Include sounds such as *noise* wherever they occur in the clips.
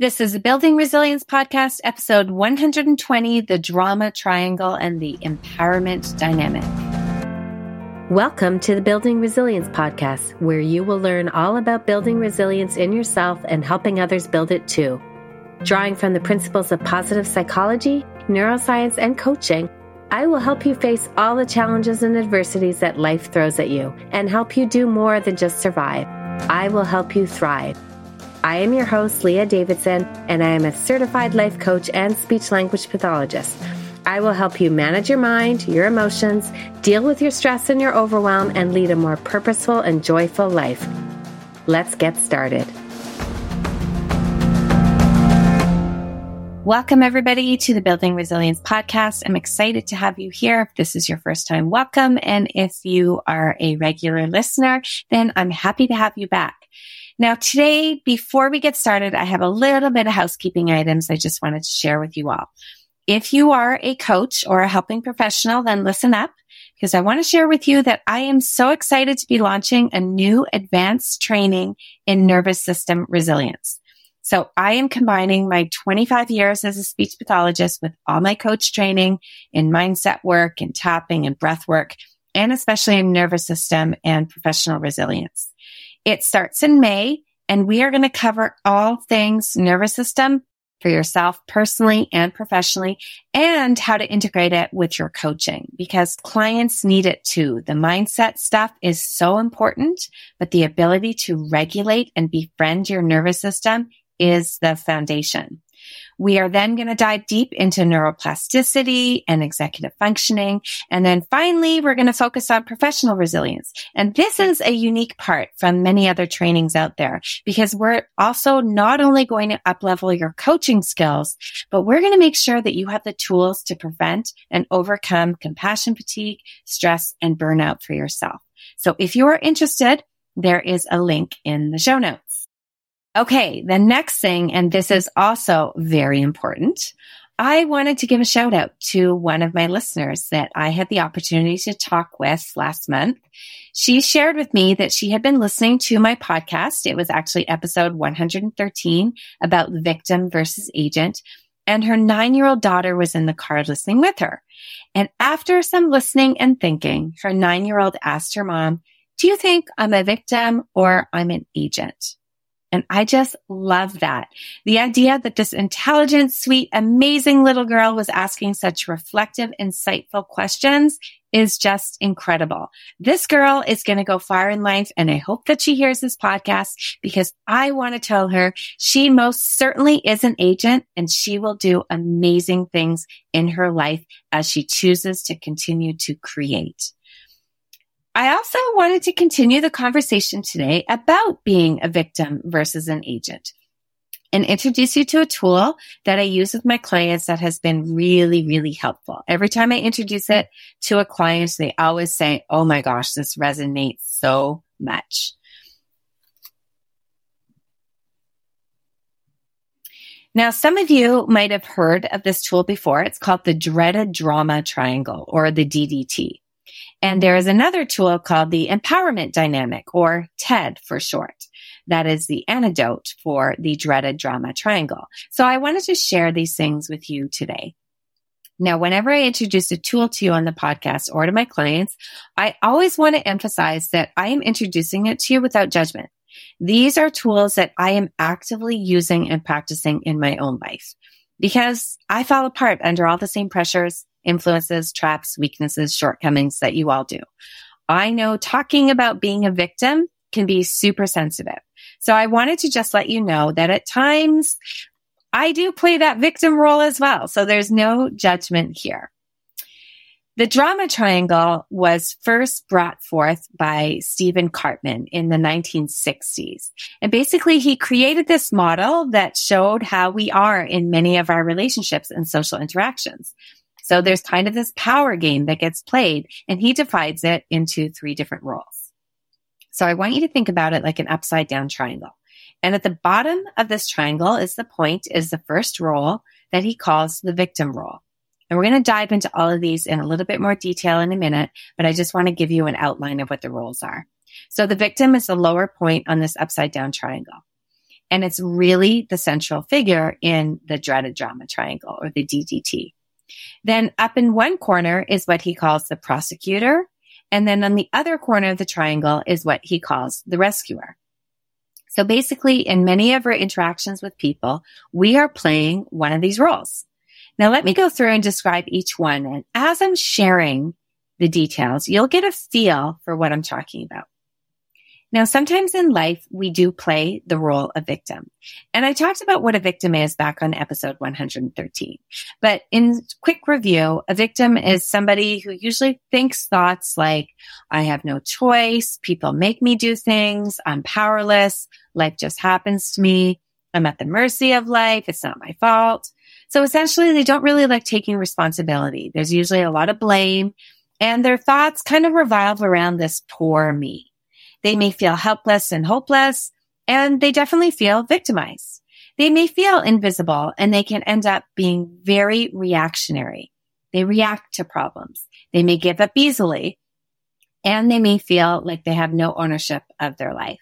This is the Building Resilience Podcast, episode 120 The Drama Triangle and the Empowerment Dynamic. Welcome to the Building Resilience Podcast, where you will learn all about building resilience in yourself and helping others build it too. Drawing from the principles of positive psychology, neuroscience, and coaching, I will help you face all the challenges and adversities that life throws at you and help you do more than just survive. I will help you thrive. I am your host, Leah Davidson, and I am a certified life coach and speech language pathologist. I will help you manage your mind, your emotions, deal with your stress and your overwhelm, and lead a more purposeful and joyful life. Let's get started. Welcome, everybody, to the Building Resilience podcast. I'm excited to have you here. If this is your first time, welcome. And if you are a regular listener, then I'm happy to have you back. Now, today, before we get started, I have a little bit of housekeeping items I just wanted to share with you all. If you are a coach or a helping professional, then listen up because I want to share with you that I am so excited to be launching a new advanced training in nervous system resilience. So I am combining my 25 years as a speech pathologist with all my coach training in mindset work and tapping and breath work, and especially in nervous system and professional resilience. It starts in May and we are going to cover all things nervous system for yourself personally and professionally and how to integrate it with your coaching because clients need it too. The mindset stuff is so important, but the ability to regulate and befriend your nervous system is the foundation. We are then going to dive deep into neuroplasticity and executive functioning. And then finally, we're going to focus on professional resilience. And this is a unique part from many other trainings out there because we're also not only going to uplevel your coaching skills, but we're going to make sure that you have the tools to prevent and overcome compassion fatigue, stress, and burnout for yourself. So if you are interested, there is a link in the show notes. Okay. The next thing, and this is also very important. I wanted to give a shout out to one of my listeners that I had the opportunity to talk with last month. She shared with me that she had been listening to my podcast. It was actually episode 113 about victim versus agent. And her nine year old daughter was in the car listening with her. And after some listening and thinking, her nine year old asked her mom, do you think I'm a victim or I'm an agent? And I just love that. The idea that this intelligent, sweet, amazing little girl was asking such reflective, insightful questions is just incredible. This girl is going to go far in life and I hope that she hears this podcast because I want to tell her she most certainly is an agent and she will do amazing things in her life as she chooses to continue to create. I also wanted to continue the conversation today about being a victim versus an agent and introduce you to a tool that I use with my clients that has been really, really helpful. Every time I introduce it to a client, they always say, Oh my gosh, this resonates so much. Now, some of you might have heard of this tool before. It's called the dreaded drama triangle or the DDT. And there is another tool called the empowerment dynamic or TED for short. That is the antidote for the dreaded drama triangle. So I wanted to share these things with you today. Now, whenever I introduce a tool to you on the podcast or to my clients, I always want to emphasize that I am introducing it to you without judgment. These are tools that I am actively using and practicing in my own life because I fall apart under all the same pressures, influences, traps, weaknesses, shortcomings that you all do. I know talking about being a victim can be super sensitive. So I wanted to just let you know that at times I do play that victim role as well. So there's no judgment here. The drama triangle was first brought forth by Stephen Karpman in the 1960s. And basically he created this model that showed how we are in many of our relationships and social interactions. So there's kind of this power game that gets played and he divides it into three different roles. So I want you to think about it like an upside down triangle. And at the bottom of this triangle is the point is the first role that he calls the victim role. And we're going to dive into all of these in a little bit more detail in a minute, but I just want to give you an outline of what the roles are. So the victim is the lower point on this upside down triangle. And it's really the central figure in the dreaded drama triangle or the DDT. Then up in one corner is what he calls the prosecutor. And then on the other corner of the triangle is what he calls the rescuer. So basically in many of our interactions with people, we are playing one of these roles. Now let me go through and describe each one. And as I'm sharing the details, you'll get a feel for what I'm talking about. Now, sometimes in life, we do play the role of victim. And I talked about what a victim is back on episode 113. But in quick review, a victim is somebody who usually thinks thoughts like, I have no choice. People make me do things. I'm powerless. Life just happens to me. I'm at the mercy of life. It's not my fault. So essentially, they don't really like taking responsibility. There's usually a lot of blame and their thoughts kind of revolve around this poor me. They may feel helpless and hopeless, and they definitely feel victimized. They may feel invisible and they can end up being very reactionary. They react to problems. They may give up easily and they may feel like they have no ownership of their life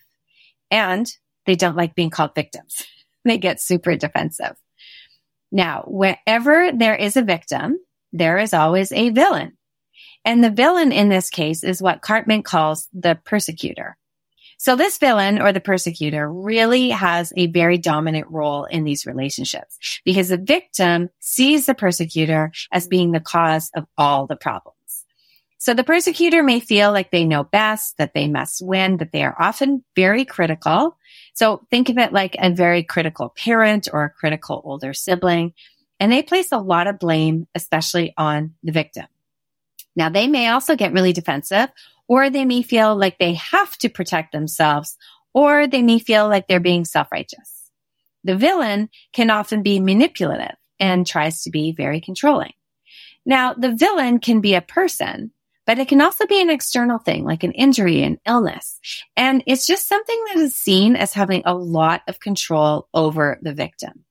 and they don't like being called victims. *laughs* they get super defensive. Now, wherever there is a victim, there is always a villain. And the villain in this case is what Karpman calls the persecutor. So this villain or the persecutor really has a very dominant role in these relationships because the victim sees the persecutor as being the cause of all the problems. So the persecutor may feel like they know best, that they must win, that they are often very critical. So think of it like a very critical parent or a critical older sibling. And they place a lot of blame, especially on the victim. Now they may also get really defensive or they may feel like they have to protect themselves or they may feel like they're being self-righteous. The villain can often be manipulative and tries to be very controlling. Now the villain can be a person, but it can also be an external thing like an injury, an illness. And it's just something that is seen as having a lot of control over the victim.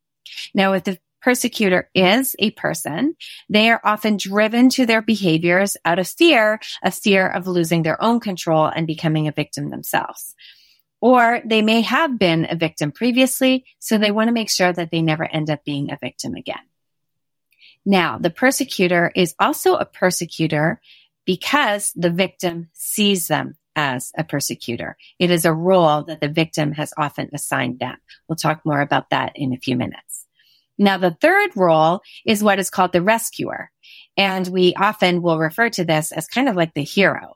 Now, if the persecutor is a person, they are often driven to their behaviors out of fear, a fear of losing their own control and becoming a victim themselves. Or they may have been a victim previously, so they want to make sure that they never end up being a victim again. Now, the persecutor is also a persecutor because the victim sees them as a persecutor. It is a role that the victim has often assigned them. We'll talk more about that in a few minutes. Now, the third role is what is called the rescuer. And we often will refer to this as kind of like the hero.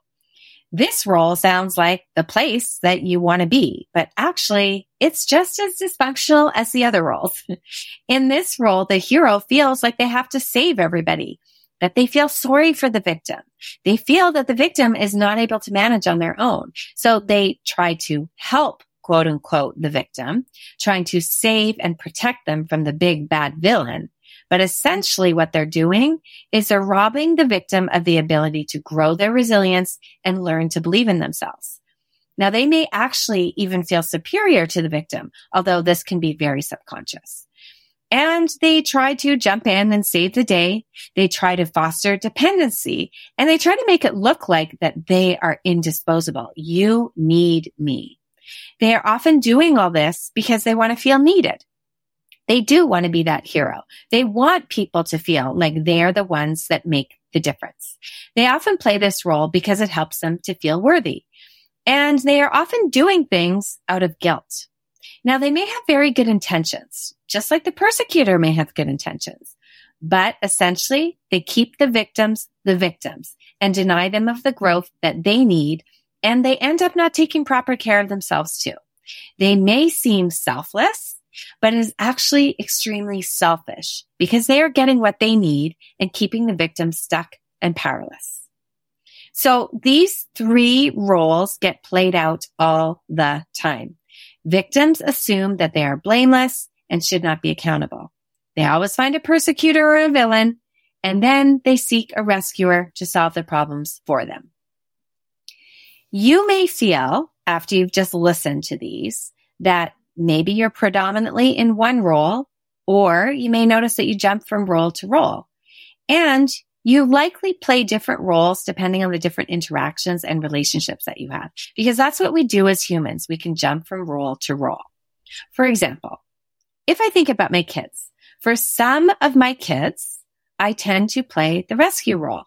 This role sounds like the place that you want to be, but actually it's just as dysfunctional as the other roles. *laughs* In this role, the hero feels like they have to save everybody, that they feel sorry for the victim. They feel that the victim is not able to manage on their own. So they try to help quote unquote, the victim, trying to save and protect them from the big bad villain. But essentially what they're doing is they're robbing the victim of the ability to grow their resilience and learn to believe in themselves. Now they may actually even feel superior to the victim, although this can be very subconscious. And they try to jump in and save the day. They try to foster dependency and they try to make it look like that they are indisposable. You need me. They are often doing all this because they want to feel needed. They do want to be that hero. They want people to feel like they're the ones that make the difference. They often play this role because it helps them to feel worthy. And they are often doing things out of guilt. Now they may have very good intentions, just like the persecutor may have good intentions. But essentially, they keep the victims the victims and deny them of the growth that they need and they end up not taking proper care of themselves too. They may seem selfless, but it is actually extremely selfish because they are getting what they need and keeping the victim stuck and powerless. So these three roles get played out all the time. Victims assume that they are blameless and should not be accountable. They always find a persecutor or a villain, and then they seek a rescuer to solve their problems for them. You may feel after you've just listened to these that maybe you're predominantly in one role, or you may notice that you jump from role to role. And you likely play different roles depending on the different interactions and relationships that you have, because that's what we do as humans. We can jump from role to role. For example, if I think about my kids, for some of my kids, I tend to play the rescue role.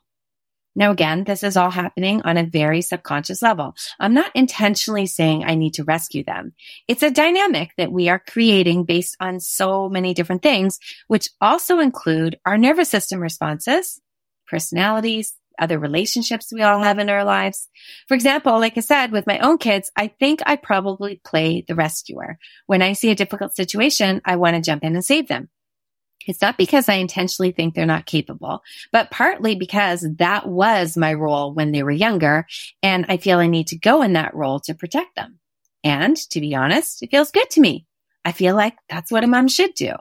Now, again, this is all happening on a very subconscious level. I'm not intentionally saying I need to rescue them. It's a dynamic that we are creating based on so many different things, which also include our nervous system responses, personalities, other relationships we all have in our lives. For example, like I said, with my own kids, I think I probably play the rescuer. When I see a difficult situation, I want to jump in and save them. It's not because I intentionally think they're not capable, but partly because that was my role when they were younger. And I feel I need to go in that role to protect them. And to be honest, it feels good to me. I feel like that's what a mom should do.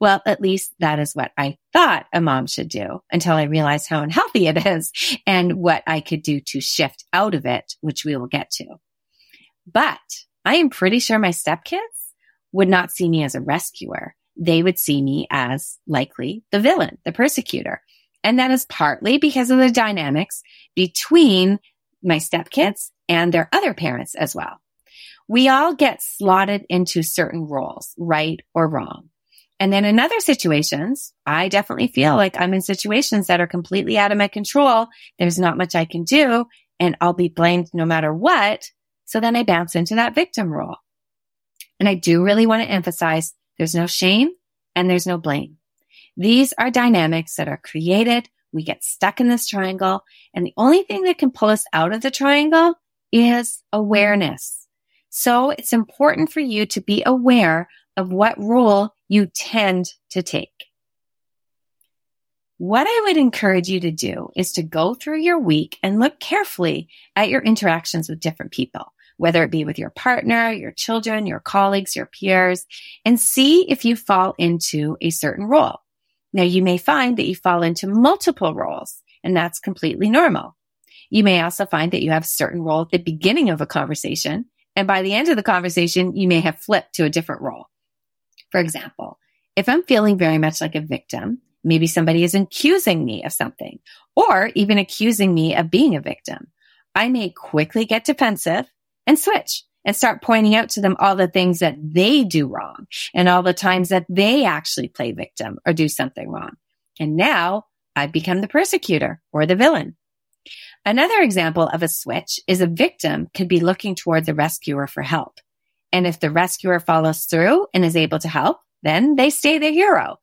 Well, at least that is what I thought a mom should do until I realized how unhealthy it is and what I could do to shift out of it, which we will get to. But I am pretty sure my stepkids would not see me as a rescuer they would see me as likely the villain, the persecutor. And that is partly because of the dynamics between my stepkids and their other parents as well. We all get slotted into certain roles, right or wrong. And then in other situations, I definitely feel like I'm in situations that are completely out of my control. There's not much I can do and I'll be blamed no matter what. So then I bounce into that victim role. And I do really want to emphasize there's no shame and there's no blame. These are dynamics that are created. We get stuck in this triangle and the only thing that can pull us out of the triangle is awareness. So it's important for you to be aware of what role you tend to take. What I would encourage you to do is to go through your week and look carefully at your interactions with different people whether it be with your partner, your children, your colleagues, your peers, and see if you fall into a certain role. Now you may find that you fall into multiple roles and that's completely normal. You may also find that you have a certain role at the beginning of a conversation. And by the end of the conversation, you may have flipped to a different role. For example, if I'm feeling very much like a victim, maybe somebody is accusing me of something or even accusing me of being a victim. I may quickly get defensive and switch and start pointing out to them all the things that they do wrong and all the times that they actually play victim or do something wrong. And now I've become the persecutor or the villain. Another example of a switch is a victim could be looking toward the rescuer for help. And if the rescuer follows through and is able to help, then they stay the hero.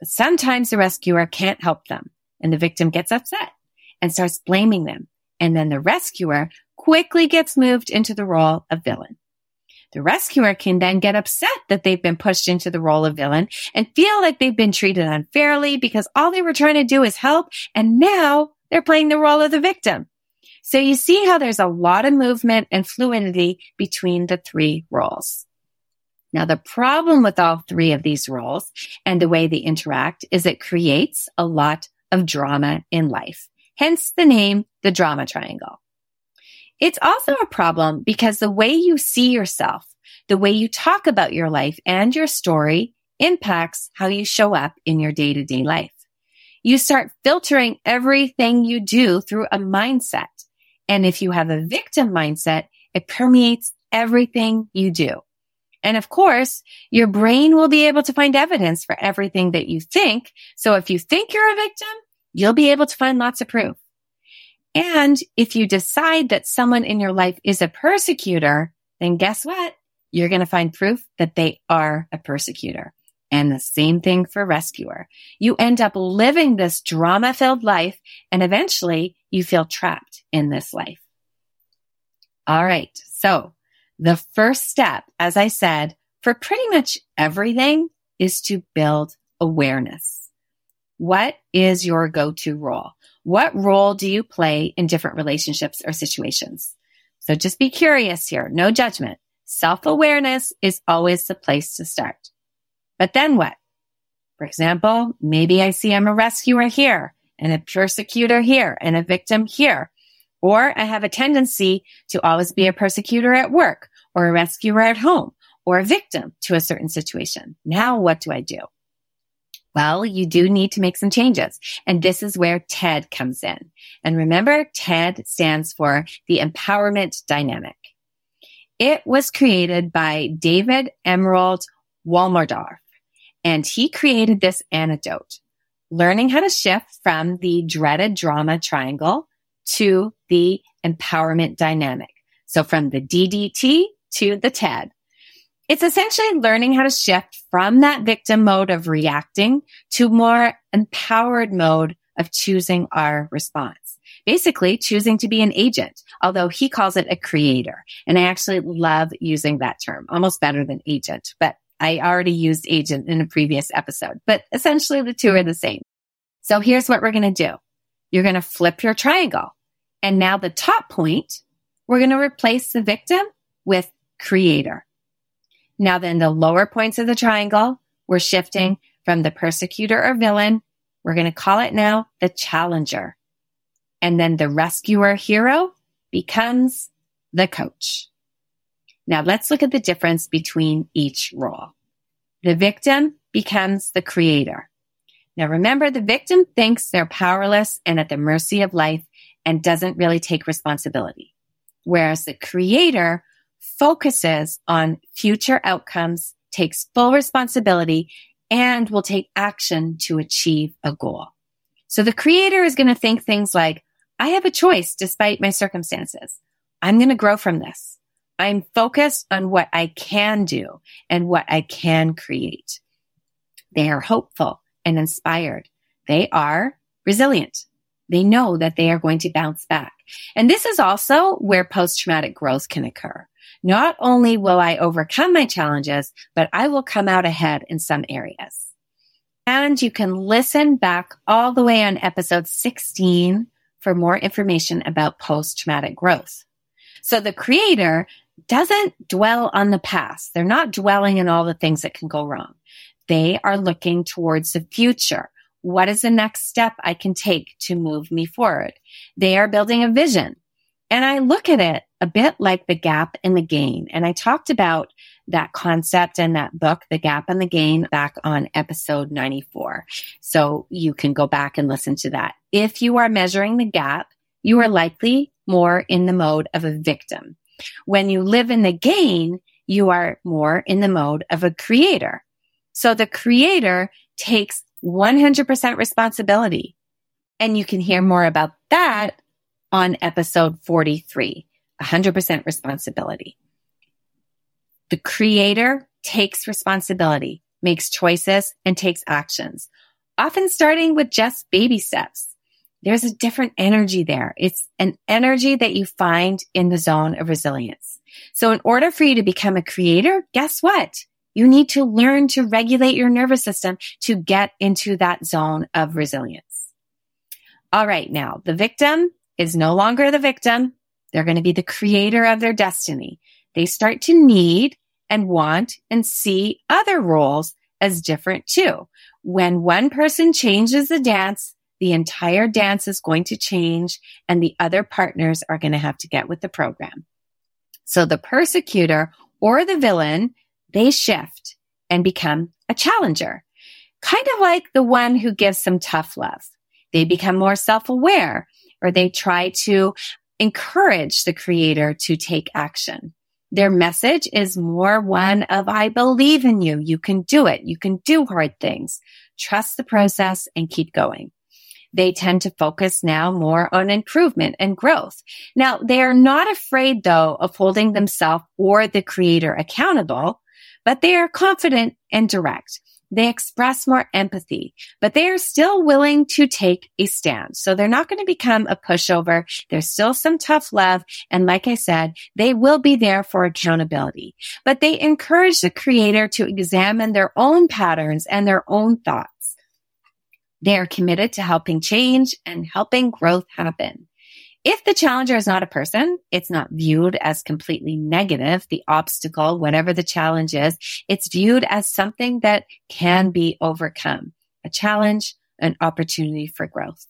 But sometimes the rescuer can't help them and the victim gets upset and starts blaming them. And then the rescuer quickly gets moved into the role of villain. The rescuer can then get upset that they've been pushed into the role of villain and feel like they've been treated unfairly because all they were trying to do is help. And now they're playing the role of the victim. So you see how there's a lot of movement and fluidity between the three roles. Now, the problem with all three of these roles and the way they interact is it creates a lot of drama in life. Hence the name, the drama triangle. It's also a problem because the way you see yourself, the way you talk about your life and your story impacts how you show up in your day to day life. You start filtering everything you do through a mindset. And if you have a victim mindset, it permeates everything you do. And of course, your brain will be able to find evidence for everything that you think. So if you think you're a victim, you'll be able to find lots of proof. And if you decide that someone in your life is a persecutor, then guess what? You're going to find proof that they are a persecutor. And the same thing for rescuer. You end up living this drama filled life and eventually you feel trapped in this life. All right. So the first step, as I said, for pretty much everything is to build awareness. What is your go-to role? What role do you play in different relationships or situations? So just be curious here. No judgment. Self awareness is always the place to start. But then what? For example, maybe I see I'm a rescuer here and a persecutor here and a victim here. Or I have a tendency to always be a persecutor at work or a rescuer at home or a victim to a certain situation. Now what do I do? Well, you do need to make some changes. And this is where TED comes in. And remember, TED stands for the empowerment dynamic. It was created by David Emerald Womeldorff, and he created this antidote, learning how to shift from the dreaded drama triangle to the empowerment dynamic. So from the DDT to the TED. It's essentially learning how to shift from that victim mode of reacting to more empowered mode of choosing our response. Basically choosing to be an agent, although he calls it a creator. And I actually love using that term almost better than agent, but I already used agent in a previous episode, but essentially the two are the same. So here's what we're going to do. You're going to flip your triangle. And now the top point, we're going to replace the victim with creator. Now then the lower points of the triangle, we're shifting mm-hmm. from the persecutor or villain. We're going to call it now the challenger. And then the rescuer hero becomes the coach. Now let's look at the difference between each role. The victim becomes the creator. Now remember, the victim thinks they're powerless and at the mercy of life and doesn't really take responsibility. Whereas the creator focuses on future outcomes, takes full responsibility, and will take action to achieve a goal. So the creator is going to think things like, I have a choice despite my circumstances. I'm going to grow from this. I'm focused on what I can do and what I can create. They are hopeful and inspired. They are resilient. They know that they are going to bounce back. And this is also where post traumatic growth can occur. Not only will I overcome my challenges, but I will come out ahead in some areas. And you can listen back all the way on episode 16 for more information about post traumatic growth. So the creator doesn't dwell on the past. They're not dwelling in all the things that can go wrong. They are looking towards the future. What is the next step I can take to move me forward? They are building a vision. And I look at it a bit like the gap and the gain. And I talked about that concept and that book, The Gap and the Gain, back on episode 94. So you can go back and listen to that. If you are measuring the gap, you are likely more in the mode of a victim. When you live in the gain, you are more in the mode of a creator. So the creator takes 100% responsibility. And you can hear more about that on episode 43, 100% responsibility. The creator takes responsibility, makes choices and takes actions, often starting with just baby steps. There's a different energy there. It's an energy that you find in the zone of resilience. So in order for you to become a creator, guess what? You need to learn to regulate your nervous system to get into that zone of resilience. All right. Now the victim is no longer the victim. They're going to be the creator of their destiny. They start to need and want and see other roles as different too. When one person changes the dance, the entire dance is going to change and the other partners are going to have to get with the program. So the persecutor or the villain, they shift and become a challenger, kind of like the one who gives some tough love. They become more self-aware or they try to encourage the creator to take action. Their message is more one of, I believe in you. You can do it. You can do hard things. Trust the process and keep going. They tend to focus now more on improvement and growth. Now, they are not afraid though of holding themselves or the creator accountable, but they are confident and direct. They express more empathy, but they are still willing to take a stand. So they're not going to become a pushover. There's still some tough love. And like I said, they will be there for accountability, but they encourage the creator to examine their own patterns and their own thoughts. They are committed to helping change and helping growth happen. If the challenger is not a person, it's not viewed as completely negative. The obstacle, whatever the challenge is, it's viewed as something that can be overcome, a challenge, an opportunity for growth.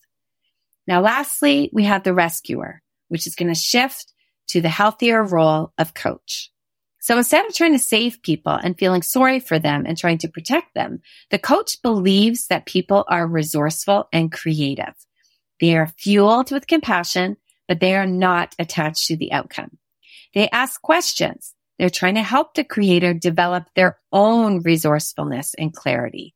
Now, lastly, we have the rescuer, which is going to shift to the healthier role of coach. So instead of trying to save people and feeling sorry for them and trying to protect them, the coach believes that people are resourceful and creative. They are fueled with compassion but they are not attached to the outcome. They ask questions. They're trying to help the creator develop their own resourcefulness and clarity.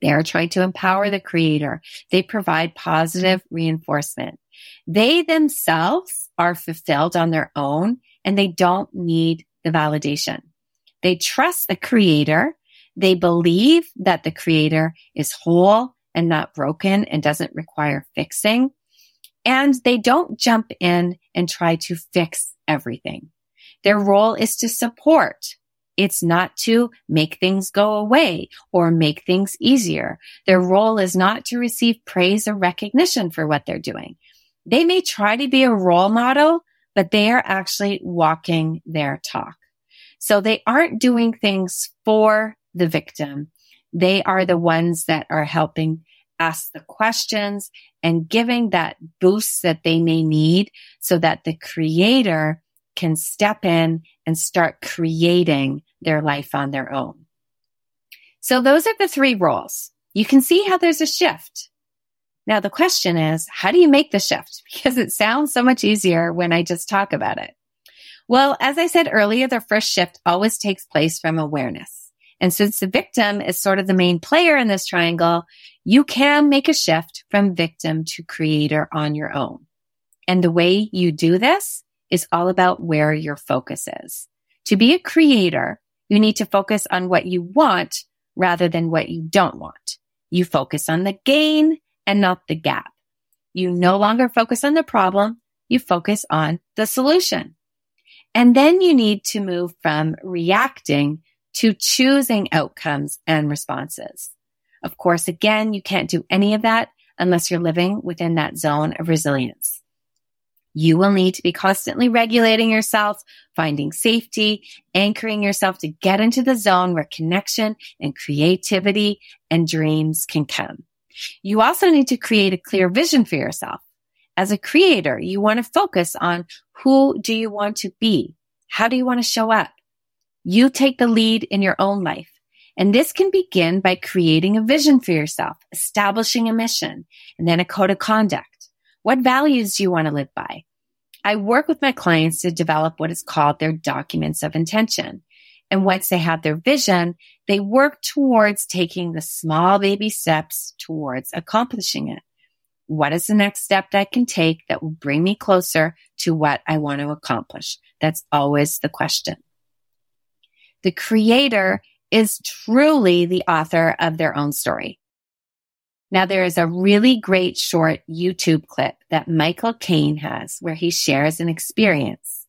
They are trying to empower the creator. They provide positive reinforcement. They themselves are fulfilled on their own and they don't need the validation. They trust the creator. They believe that the creator is whole and not broken and doesn't require fixing. And they don't jump in and try to fix everything. Their role is to support. It's not to make things go away or make things easier. Their role is not to receive praise or recognition for what they're doing. They may try to be a role model, but they are actually walking their talk. So they aren't doing things for the victim. They are the ones that are helping ask the questions and giving that boost that they may need so that the creator can step in and start creating their life on their own. So those are the three roles. You can see how there's a shift. Now the question is, how do you make the shift? *laughs* Because it sounds so much easier when I just talk about it. Well, as I said earlier, the first shift always takes place from awareness. And since the victim is sort of the main player in this triangle, you can make a shift from victim to creator on your own. And the way you do this is all about where your focus is. To be a creator, you need to focus on what you want rather than what you don't want. You focus on the gain and not the gap. You no longer focus on the problem. You focus on the solution. And then you need to move from reacting to choosing outcomes and responses. Of course, again, you can't do any of that unless you're living within that zone of resilience. You will need to be constantly regulating yourself, finding safety, anchoring yourself to get into the zone where connection and creativity and dreams can come. You also need to create a clear vision for yourself. As a creator, you want to focus on who do you want to be? How do you want to show up? You take the lead in your own life. And this can begin by creating a vision for yourself, establishing a mission, and then a code of conduct. What values do you want to live by? I work with my clients to develop what is called their documents of intention. And once they have their vision, they work towards taking the small baby steps towards accomplishing it. What is the next step that I can take that will bring me closer to what I want to accomplish? That's always the question. The creator is truly the author of their own story. Now there is a really great short YouTube clip that Michael Caine has where he shares an experience.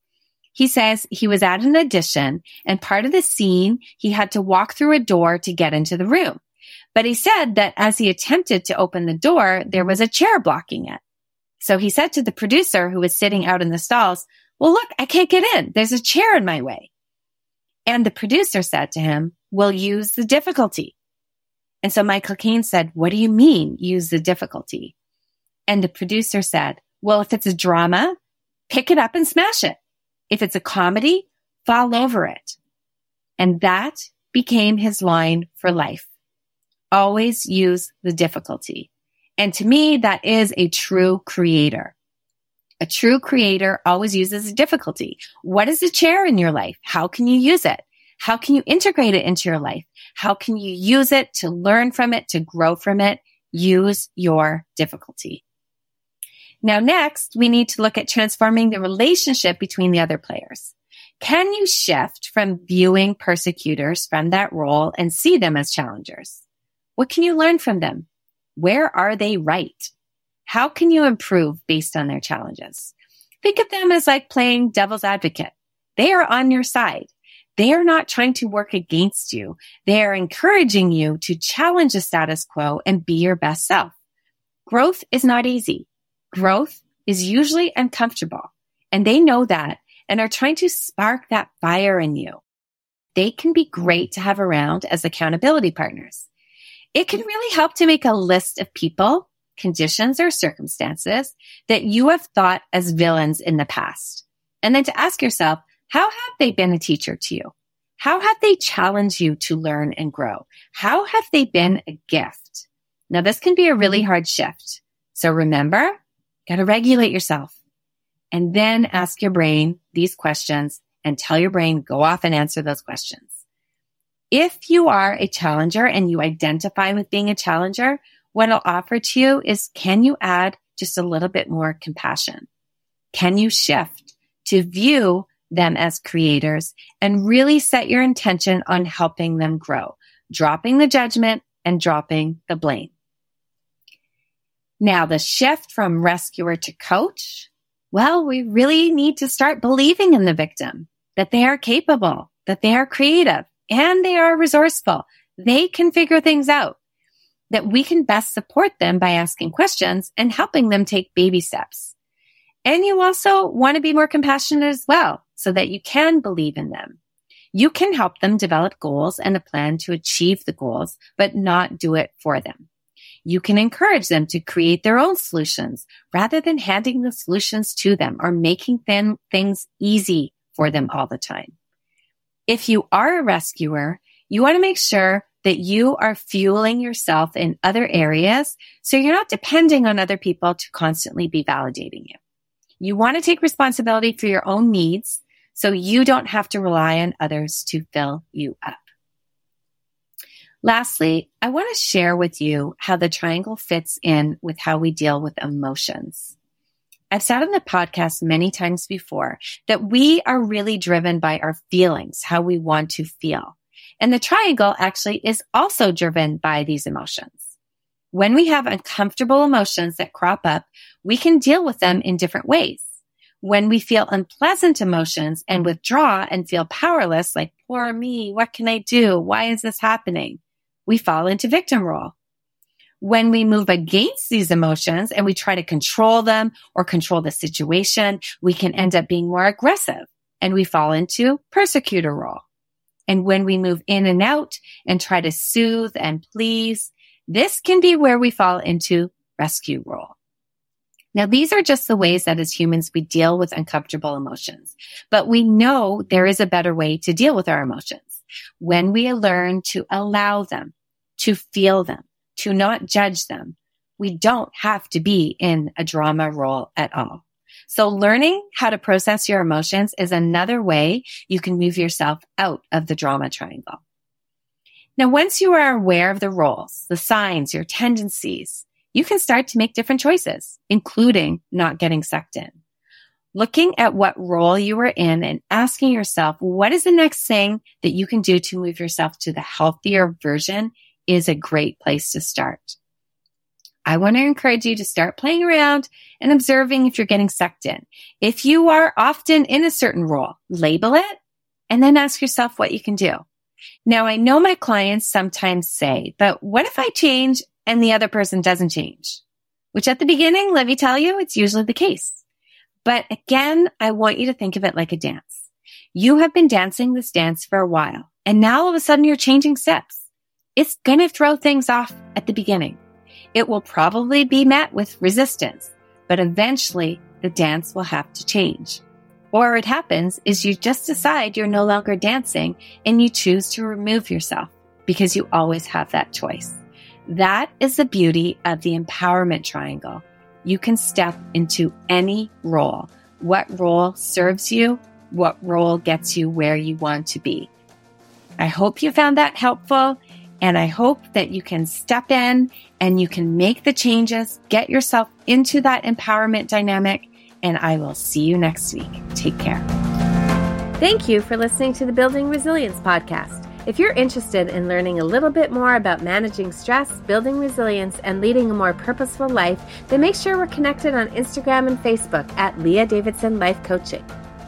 He says he was at an audition and part of the scene, he had to walk through a door to get into the room. But he said that as he attempted to open the door, there was a chair blocking it. So he said to the producer who was sitting out in the stalls, well, look, I can't get in. There's a chair in my way. And the producer said to him, we'll use the difficulty. And so Michael Caine said, what do you mean use the difficulty? And the producer said, well, if it's a drama, pick it up and smash it. If it's a comedy, fall over it. And that became his line for life. Always use the difficulty. And to me, that is a true creator. A true creator always uses a difficulty. What is a chair in your life? How can you use it? How can you integrate it into your life? How can you use it to learn from it, to grow from it? Use your difficulty. Now, next, we need to look at transforming the relationship between the other players. Can you shift from viewing persecutors from that role and see them as challengers? What can you learn from them? Where are they right? How can you improve based on their challenges? Think of them as like playing devil's advocate. They are on your side. They are not trying to work against you. They are encouraging you to challenge the status quo and be your best self. Growth is not easy. Growth is usually uncomfortable and they know that and are trying to spark that fire in you. They can be great to have around as accountability partners. It can really help to make a list of people, conditions, or circumstances that you have thought as villains in the past. And then to ask yourself, how have they been a teacher to you? How have they challenged you to learn and grow? How have they been a gift? Now, this can be a really mm-hmm. hard shift. So remember, got to regulate yourself. and then ask your brain these questions and tell your brain go off and answer those questions. If you are a challenger and you identify with being a challenger, what I'll offer to you is can you add just a little bit more compassion? Can you shift to view them as creators and really set your intention on helping them grow, dropping the judgment and dropping the blame? Now, the shift from rescuer to coach, well, we really need to start believing in the victim that they are capable, that they are creative, and they are resourceful. They can figure things out, that we can best support them by asking questions and helping them take baby steps. And you also want to be more compassionate as well so that you can believe in them. You can help them develop goals and a plan to achieve the goals, but not do it for them. You can encourage them to create their own solutions rather than handing the solutions to them or making them things easy for them all the time. If you are a rescuer, you want to make sure that you are fueling yourself in other areas so you're not depending on other people to constantly be validating you. You want to take responsibility for your own needs so you don't have to rely on others to fill you up. Lastly, I want to share with you how the triangle fits in with how we deal with emotions. I've said on the podcast many times before that we are really driven by our feelings, how we want to feel. And the triangle actually is also driven by these emotions. When we have uncomfortable emotions that crop up, we can deal with them in different ways. When we feel unpleasant emotions and withdraw and feel powerless, like, poor me, what can I do? Why is this happening? we fall into victim role. When we move against these emotions and we try to control them or control the situation, we can end up being more aggressive and we fall into persecutor role. And when we move in and out and try to soothe and please, this can be where we fall into rescue role. Now, these are just the ways that as humans we deal with uncomfortable emotions, but we know there is a better way to deal with our emotions when we learn to allow them, to feel them, to not judge them, we don't have to be in a drama role at all. So learning how to process your emotions is another way you can move yourself out of the drama triangle. Now, once you are aware of the roles, the signs, your tendencies, you can start to make different choices, including not getting sucked in looking at what role you are in and asking yourself, what is the next thing that you can do to move yourself to the healthier version is a great place to start. I want to encourage you to start playing around and observing if you're getting sucked in. If you are often in a certain role, label it and then ask yourself what you can do. Now, I know my clients sometimes say, but what if I change and the other person doesn't change? Which at the beginning, let me tell you, it's usually the case. But again, I want you to think of it like a dance. You have been dancing this dance for a while and now all of a sudden you're changing steps. It's going to throw things off at the beginning. It will probably be met with resistance, but eventually the dance will have to change. Or what happens is you just decide you're no longer dancing and you choose to remove yourself because you always have that choice. That is the beauty of the empowerment triangle you can step into any role. What role serves you? What role gets you where you want to be? I hope you found that helpful and I hope that you can step in and you can make the changes, get yourself into that empowerment dynamic, and I will see you next week. Take care. Thank you for listening to the Building Resilience podcast. If you're interested in learning a little bit more about managing stress, building resilience, and leading a more purposeful life, then make sure we're connected on Instagram and Facebook at Leah Davidson Life Coaching.